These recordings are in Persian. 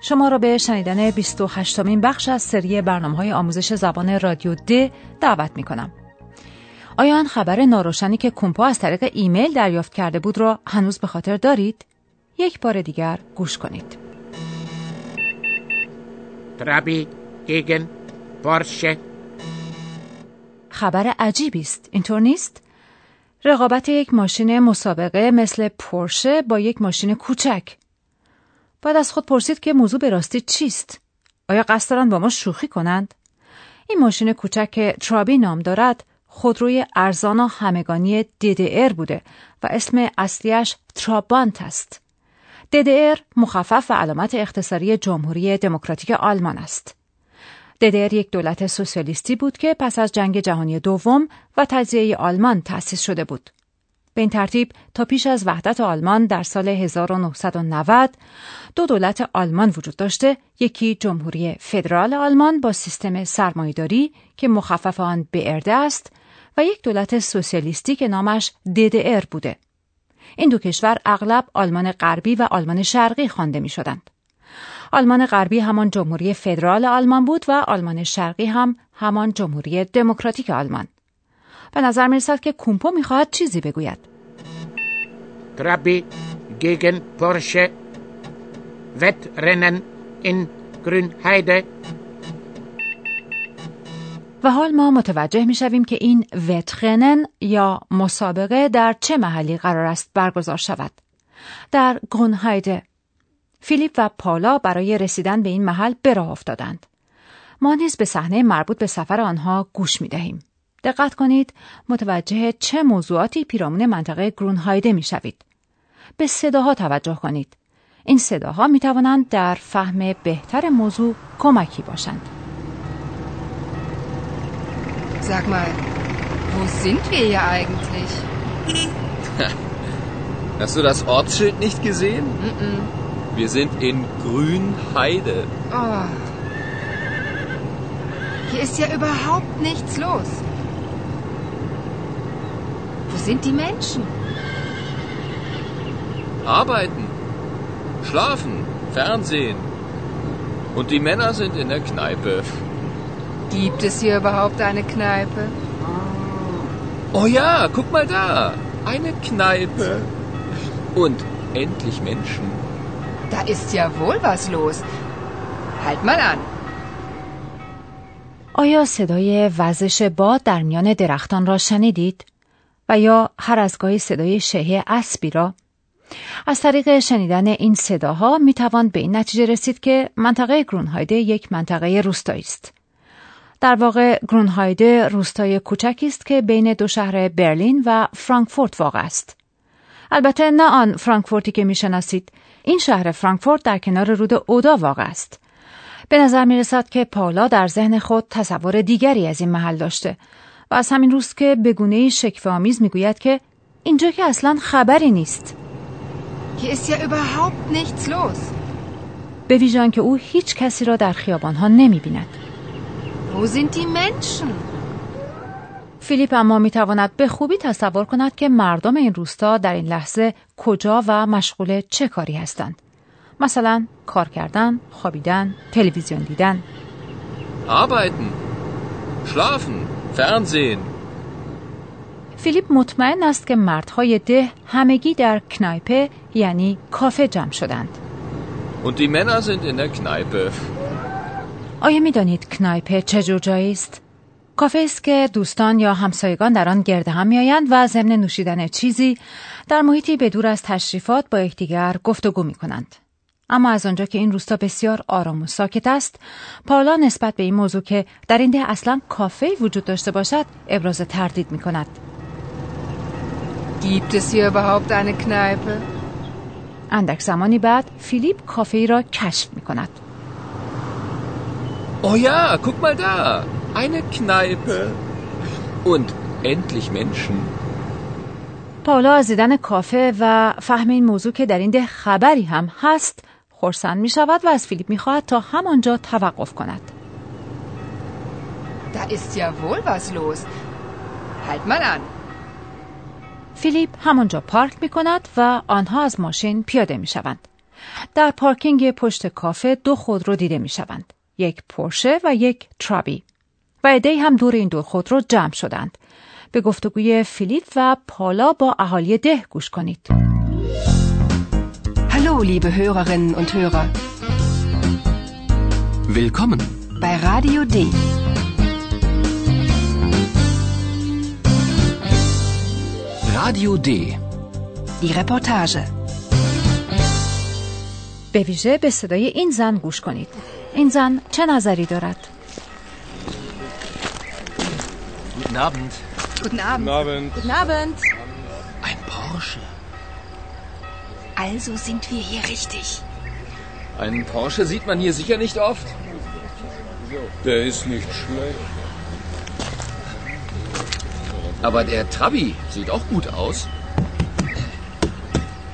شما را به شنیدن 28 مین بخش از سری برنامه های آموزش زبان رادیو د دعوت می کنم. آیا آن خبر ناروشنی که کومپا از طریق ایمیل دریافت کرده بود را هنوز به خاطر دارید؟ یک بار دیگر گوش کنید. ترابی گیگن پورشه خبر عجیبی است اینطور نیست رقابت یک ماشین مسابقه مثل پورشه با یک ماشین کوچک باید از خود پرسید که موضوع به راستی چیست. آیا قصد دارند با ما شوخی کنند؟ این ماشین کوچک که ترابی نام دارد خودروی ارزان و همگانی DDR بوده و اسم اصلیش ترابانت است. DDR مخفف و علامت اختصاری جمهوری دموکراتیک آلمان است. DDR یک دولت سوسیالیستی بود که پس از جنگ جهانی دوم و تجزیه آلمان تأسیس شده بود. به این ترتیب تا پیش از وحدت آلمان در سال 1990 دو دولت آلمان وجود داشته یکی جمهوری فدرال آلمان با سیستم سرمایداری که مخفف آن BRD است و یک دولت سوسیالیستی که نامش DDR بوده. این دو کشور اغلب آلمان غربی و آلمان شرقی خوانده می شدند. آلمان غربی همان جمهوری فدرال آلمان بود و آلمان شرقی هم همان جمهوری دموکراتیک آلمان. به نظر می رسد که کومپو می‌خواهد چیزی بگوید. ترابی گیگن پورشه Wettrennen in Grünheide و حال ما متوجه می شویم که این وترنن یا مسابقه در چه محلی قرار است برگزار شود. در گرونهایده فیلیپ و پالا برای رسیدن به این محل به راه افتادند. ما نیز به صحنه مربوط به سفر آنها گوش می دهیم. دقت کنید متوجه چه موضوعاتی پیرامون منطقه گرونهایده می شوید. به صداها توجه کنید. این صداها می توانند در فهم بهتر موضوع کمکی باشند. Sag mal, wo sind wir hier eigentlich? Hast du das Ortsschild nicht gesehen? Mm -mm. Wir sind in Grünheide. Oh. Hier ist ja überhaupt nichts los. Wo sind die Menschen? Arbeiten, schlafen, Fernsehen. Und die Männer sind in der Kneipe. Gibt es hier überhaupt eine Kneipe? Oh ja, guck mal da. Eine Kneipe. Und endlich Menschen. Da ist ja wohl was los. Halt mal an. آیا صدای وزش باد در میان درختان را شنیدید؟ و یا هر از گاهی صدای شهه اسبی را؟ از طریق شنیدن این صداها می توان به این نتیجه رسید که منطقه گرونهایده یک منطقه روستایی است. در واقع گرونهایده روستای کوچکی است که بین دو شهر برلین و فرانکفورت واقع است. البته نه آن فرانکفورتی که می‌شناسید این شهر فرانکفورت در کنار رود اودا واقع است به نظر می رسد که پاولا در ذهن خود تصور دیگری از این محل داشته و از همین روز که به گونه شکف آمیز می گوید که اینجا که اصلا خبری نیست Hier ist ja überhaupt nichts los. به ویژان که او هیچ کسی را در خیابانها نمی بیند. Wo sind die Menschen? فیلیپ اما می تواند به خوبی تصور کند که مردم این روستا در این لحظه کجا و مشغول چه کاری هستند. مثلا کار کردن، خوابیدن، تلویزیون دیدن. Arbeiten, schlafen, Fernsehen. فیلیپ مطمئن است که مردهای ده همگی در کنایپه یعنی کافه جمع شدند. Und die Männer sind in der Kneipe. آیا می دانید کنایپه چه جور جایی است؟ کافه است که دوستان یا همسایگان در آن گرد هم میآیند و ضمن نوشیدن چیزی در محیطی به دور از تشریفات با یکدیگر گفتگو می کنند. اما از آنجا که این روستا بسیار آرام و ساکت است، پاولا نسبت به این موضوع که در این ده اصلا کافه وجود داشته باشد، ابراز تردید می کند. Gibt es hier überhaupt eine Kneipe? اندک زمانی بعد فیلیپ کافه ای را کشف می کند. Oh ja, guck mal da. Eine Kneipe. Und endlich Menschen. پاولا از دیدن کافه و فهم این موضوع که در این ده خبری هم هست خورسند می شود و از فیلیپ می خواهد تا همانجا توقف کند. Da ist ja wohl was los. Halt mal an. فیلیپ همانجا پارک می کند و آنها از ماشین پیاده می شوند. در پارکینگ پشت کافه دو خودرو دیده می شوند. یک پورشه و یک ترابی. و ادهی هم دور این دو خودرو جمع شدند. به گفتگوی فیلیپ و پالا با اهالی ده گوش کنید. Hallo, liebe Hörerinnen und Hörer. Willkommen. Bei Radio D. Radio D. Die Reportage. به ویژه به صدای این زن گوش کنید. این زن چه نظری دارد؟ Guten Abend. Guten Abend. Abend. Guten Abend. Ein Porsche. Also sind wir hier richtig. Einen Porsche sieht man hier sicher nicht oft. Der ist nicht schlecht. Aber der Trabi sieht auch gut aus.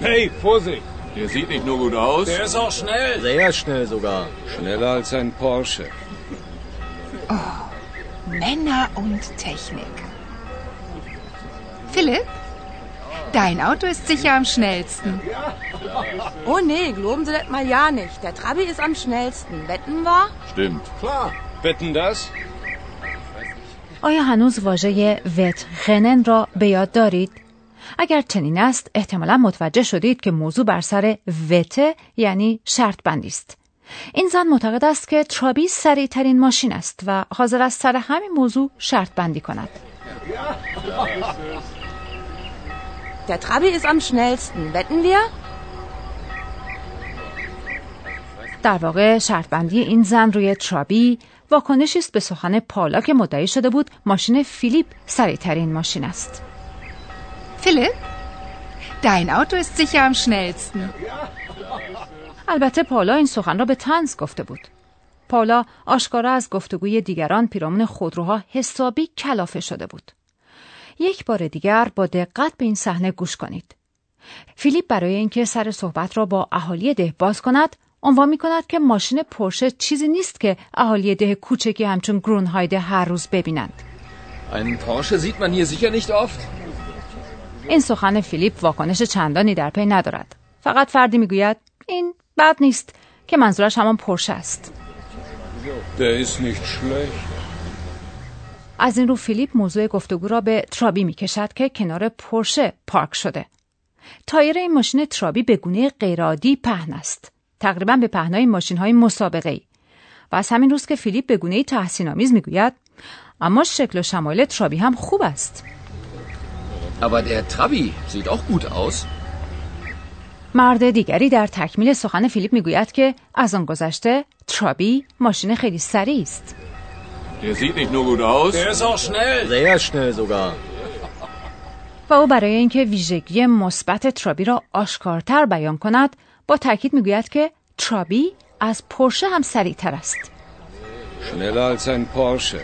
Hey, Vorsicht! Der sieht nicht nur gut aus. Der ist auch schnell. Sehr schnell sogar. Schneller als ein Porsche. Männer und Technik. Philipp, dein Auto ist sicher am schnellsten. Oh nee, glauben Sie das mal ja nicht. Der Trabi ist am schnellsten. Wetten wir? Stimmt. Klar. Wetten das? آیا هنوز واژه وت غنن را به یاد دارید؟ اگر چنین است احتمالا متوجه شدید که موضوع بر سر وته یعنی شرط بندی است. این زن معتقد است که ترابی سریع ترین ماشین است و حاضر است سر همین موضوع شرط بندی کند. Der Trabi ist am schnellsten. Wetten wir? در واقع شرط بندی این زن روی ترابی واکنشی است به سخن پالا که مدعی شده بود ماشین فیلیپ سریع ترین ماشین است. Philipp, dein Auto ist sicher am schnellsten. البته پالا این سخن را به تنز گفته بود. پالا آشکارا از گفتگوی دیگران پیرامون خودروها حسابی کلافه شده بود. یک بار دیگر با دقت به این صحنه گوش کنید. فیلیپ برای اینکه سر صحبت را با اهالی ده باز کند، عنوان می کند که ماشین پورشه چیزی نیست که اهالی ده کوچکی همچون گرونهایده هر روز ببینند. Einen Porsche sieht man hier sicher nicht oft. این سخن فیلیپ واکنش چندانی در پی ندارد. فقط فردی می‌گوید این بد نیست که منظورش همان پورشه است. Der ist nicht schlecht. از این رو فیلیپ موضوع گفتگو را به ترابی می کشد که کنار پورشه پارک شده. تایر این ماشین ترابی به گونه غیرعادی پهن است. تقریبا به پهنای ماشین های مسابقه ای. و از همین روست که فیلیپ به گونه تحسین آمیز می گوید اما شکل و شمایل ترابی هم خوب است. Aber der Trabi sieht auch gut aus. مرد دیگری در تکمیل سخن فیلیپ می‌گوید که از آن گذشته ترابی ماشین خیلی سریع است. Der sieht nicht nur gut aus. Der ist auch schnell. Sehr schnell sogar. و او برای اینکه ویژگی مثبت ترابی را آشکارتر بیان کند با تاکید می‌گوید که ترابی از پرشه هم سریعتر است. Schneller als ein Porsche.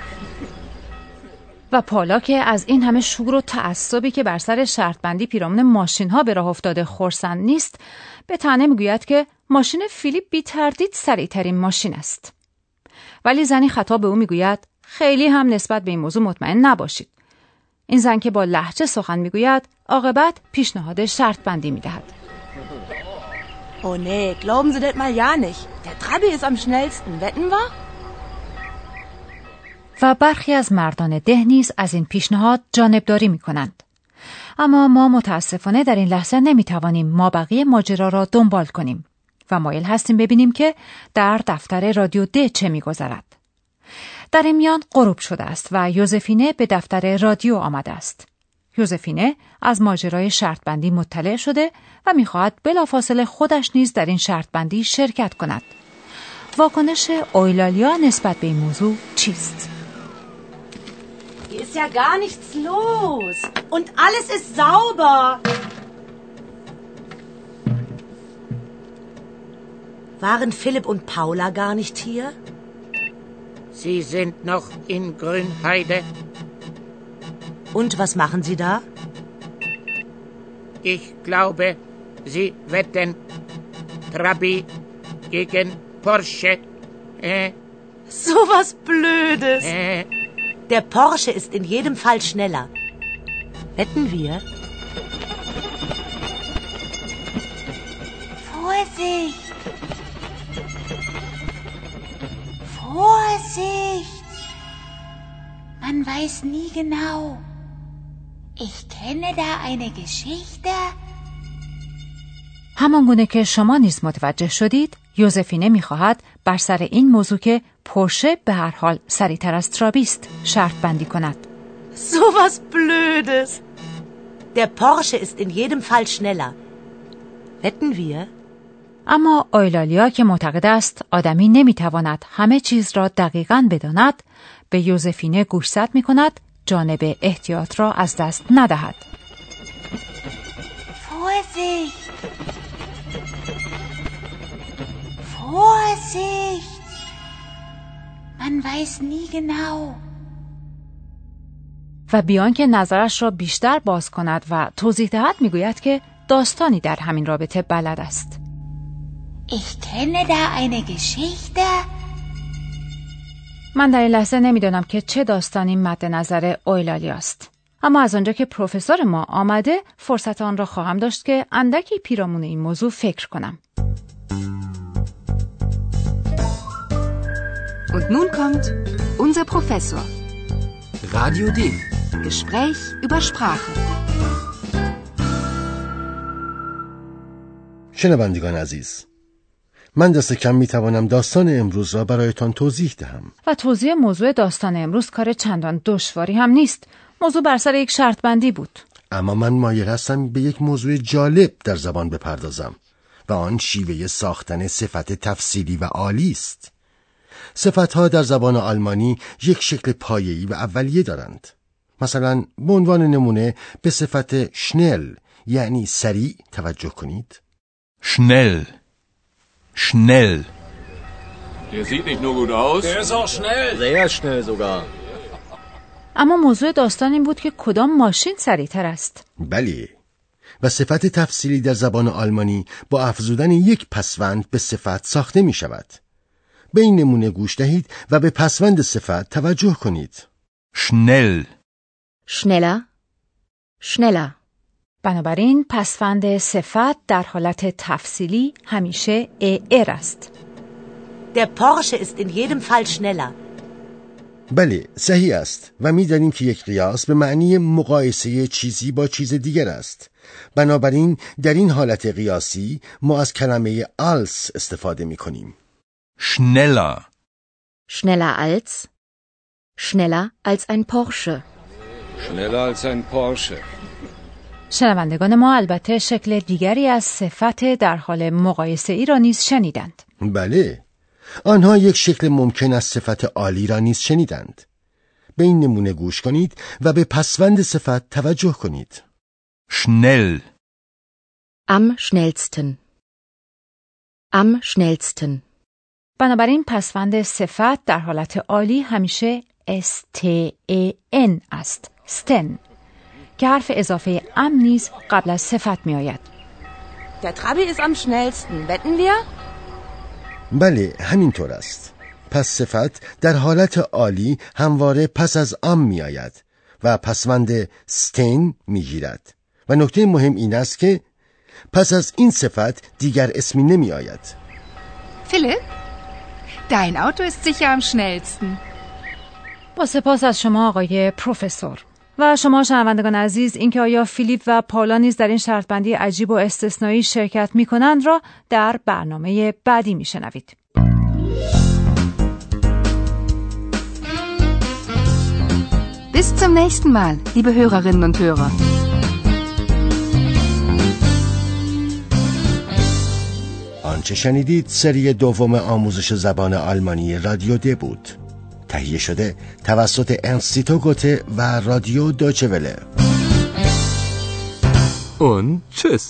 و پالا که از این همه شور و تعصبی که بر سر شرط بندی پیرامون ماشین ها به راه افتاده خورسند نیست به تنه می‌گوید که ماشین فیلیپ بی تردید سریع ترین ماشین است ولی زنی خطاب به او می‌گوید خیلی هم نسبت به این موضوع مطمئن نباشید این زن که با لحجه سخن می‌گوید عاقبت پیشنهاد شرط بندی می‌دهد Oh nee, glauben Sie das mal ja nicht. Der Trabi ist am schnellsten. Wetten wir? و برخی از مردان ده نیز از این پیشنهاد جانبداری می کنند. اما ما متاسفانه در این لحظه نمی توانیم ما بقیه ماجرا را دنبال کنیم و مایل هستیم ببینیم که در دفتر رادیو ده چه می گذرد. در این میان غروب شده است و یوزفینه به دفتر رادیو آمده است. یوزفینه از ماجرای شرط بندی مطلع شده و می‌خواهد بلافاصله خودش نیز در این شرط بندی شرکت کند. واکنش اویلالیا نسبت به این موضوع چیست؟ Ist ja gar nichts los. Und alles ist sauber. Waren Philipp und Paula gar nicht hier? Sie sind noch in Grünheide. Und was machen Sie da? Ich glaube, Sie wetten Trabi gegen Porsche. Äh, So was Blödes. äh, Der Porsche ist in jedem Fall schneller. Wetten wir? Vorsicht! Vorsicht! Man weiß nie genau. Ich kenne da eine Geschichte. همانگونه که شما نیز متوجه شدید یوزفینه می‌خواهد بر سر این موضوع که پرشه به هر حال سریعتر از ترابیست شرط بندی کند سو واس بلودس در پرشه است این jedem فال schneller wetten wir اما آیلالیا که معتقد است آدمی نمی‌تواند همه چیز را دقیقا بداند به یوزفینه گوشزد می کند جانب احتیاط را از دست ندهد Vorsicht! Vorsicht! Man weiß nie genau. و بیان که نظرش را بیشتر باز کند و توضیح دهد می‌گوید که داستانی در همین رابطه بلد است Ich kenne da eine Geschichte. من در این لحظه نمی‌دانم که چه داستانی مد نظر اویلالیا است اما از آنجا که پروفسور ما آمده فرصت آن را خواهم داشت که اندکی پیرامون این موضوع فکر کنم Und nun kommt unser Professor. Radio D. Gespräch über Sprache. شنوندگان عزیز من دست کم می توانم داستان امروز را برایتان توضیح دهم. و توضیح موضوع داستان امروز کار چندان دشواری هم نیست. موضوع بر سر یک شرط بندی بود. اما من مایل هستم به یک موضوع جالب در زبان بپردازم و آن شیوه ساختن صفت تفصیلی و عالی است. صفتها در زبان آلمانی یک شکل پایه‌ای و اولیه دارند. مثلا به عنوان نمونه به صفت شنل یعنی سریع توجه کنید. Schnell. Schnell. Der sieht nicht nur gut aus. Der ist auch schnell. Sehr schnell sogar. اما موضوع داستان این بود که کدام ماشین سریعتر است بله و صفت تفصیلی در زبان آلمانی با افزودن یک پسوند به صفت ساخته می شود به این نمونه گوش دهید و به پسوند صفت توجه کنید Schnell. Schneller, schneller. بنابراین پسفند صفت در حالت تفصیلی همیشه ار است Der Porsche ist in jedem Fall schneller. بله صحیح است و می دانیم که یک قیاس به معنی مقایسه چیزی با چیز دیگر است بنابراین در این حالت قیاسی ما از کلمه als استفاده می کنیم Schneller. Schneller als? Schneller als ein Porsche. Schneller als ein Porsche. شنوندگان ما البته شکل دیگری از صفت در حال مقایسه ای را نیز شنیدند بله آنها یک شکل ممکن از صفت عالی را نیز شنیدند به این نمونه گوش کنید و به پسوند صفت توجه کنید Schnell. Am schnellsten. Am schnellsten. بنابراین پسفند صفت در حالت عالی همیشه STEN است ستن که حرف اضافه ام نیز قبل از صفت می آید Der Trabi ist am schnellsten. Wetten wir? بله همینطور است پس صفت در حالت عالی همواره پس از آم می آید و پسوند ستین می گیرد و نکته مهم این است که پس از این صفت دیگر اسمی نمی آید Philipp? Dein Auto ist sicher am schnellsten. با سپاس از شما آقای پروفسور و شما شنوندگان عزیز اینکه آیا فیلیپ و پاولا نیز در این شرط بندی عجیب و استثنایی شرکت می کنند را در برنامه بعدی می شنوید. Bis zum nächsten Mal, liebe Hörerinnen und Hörer. آنچه شنیدید سری دوم آموزش زبان آلمانی رادیو د بود تهیه شده توسط انستیتو گوته و رادیو دوچه وله Und tschüss.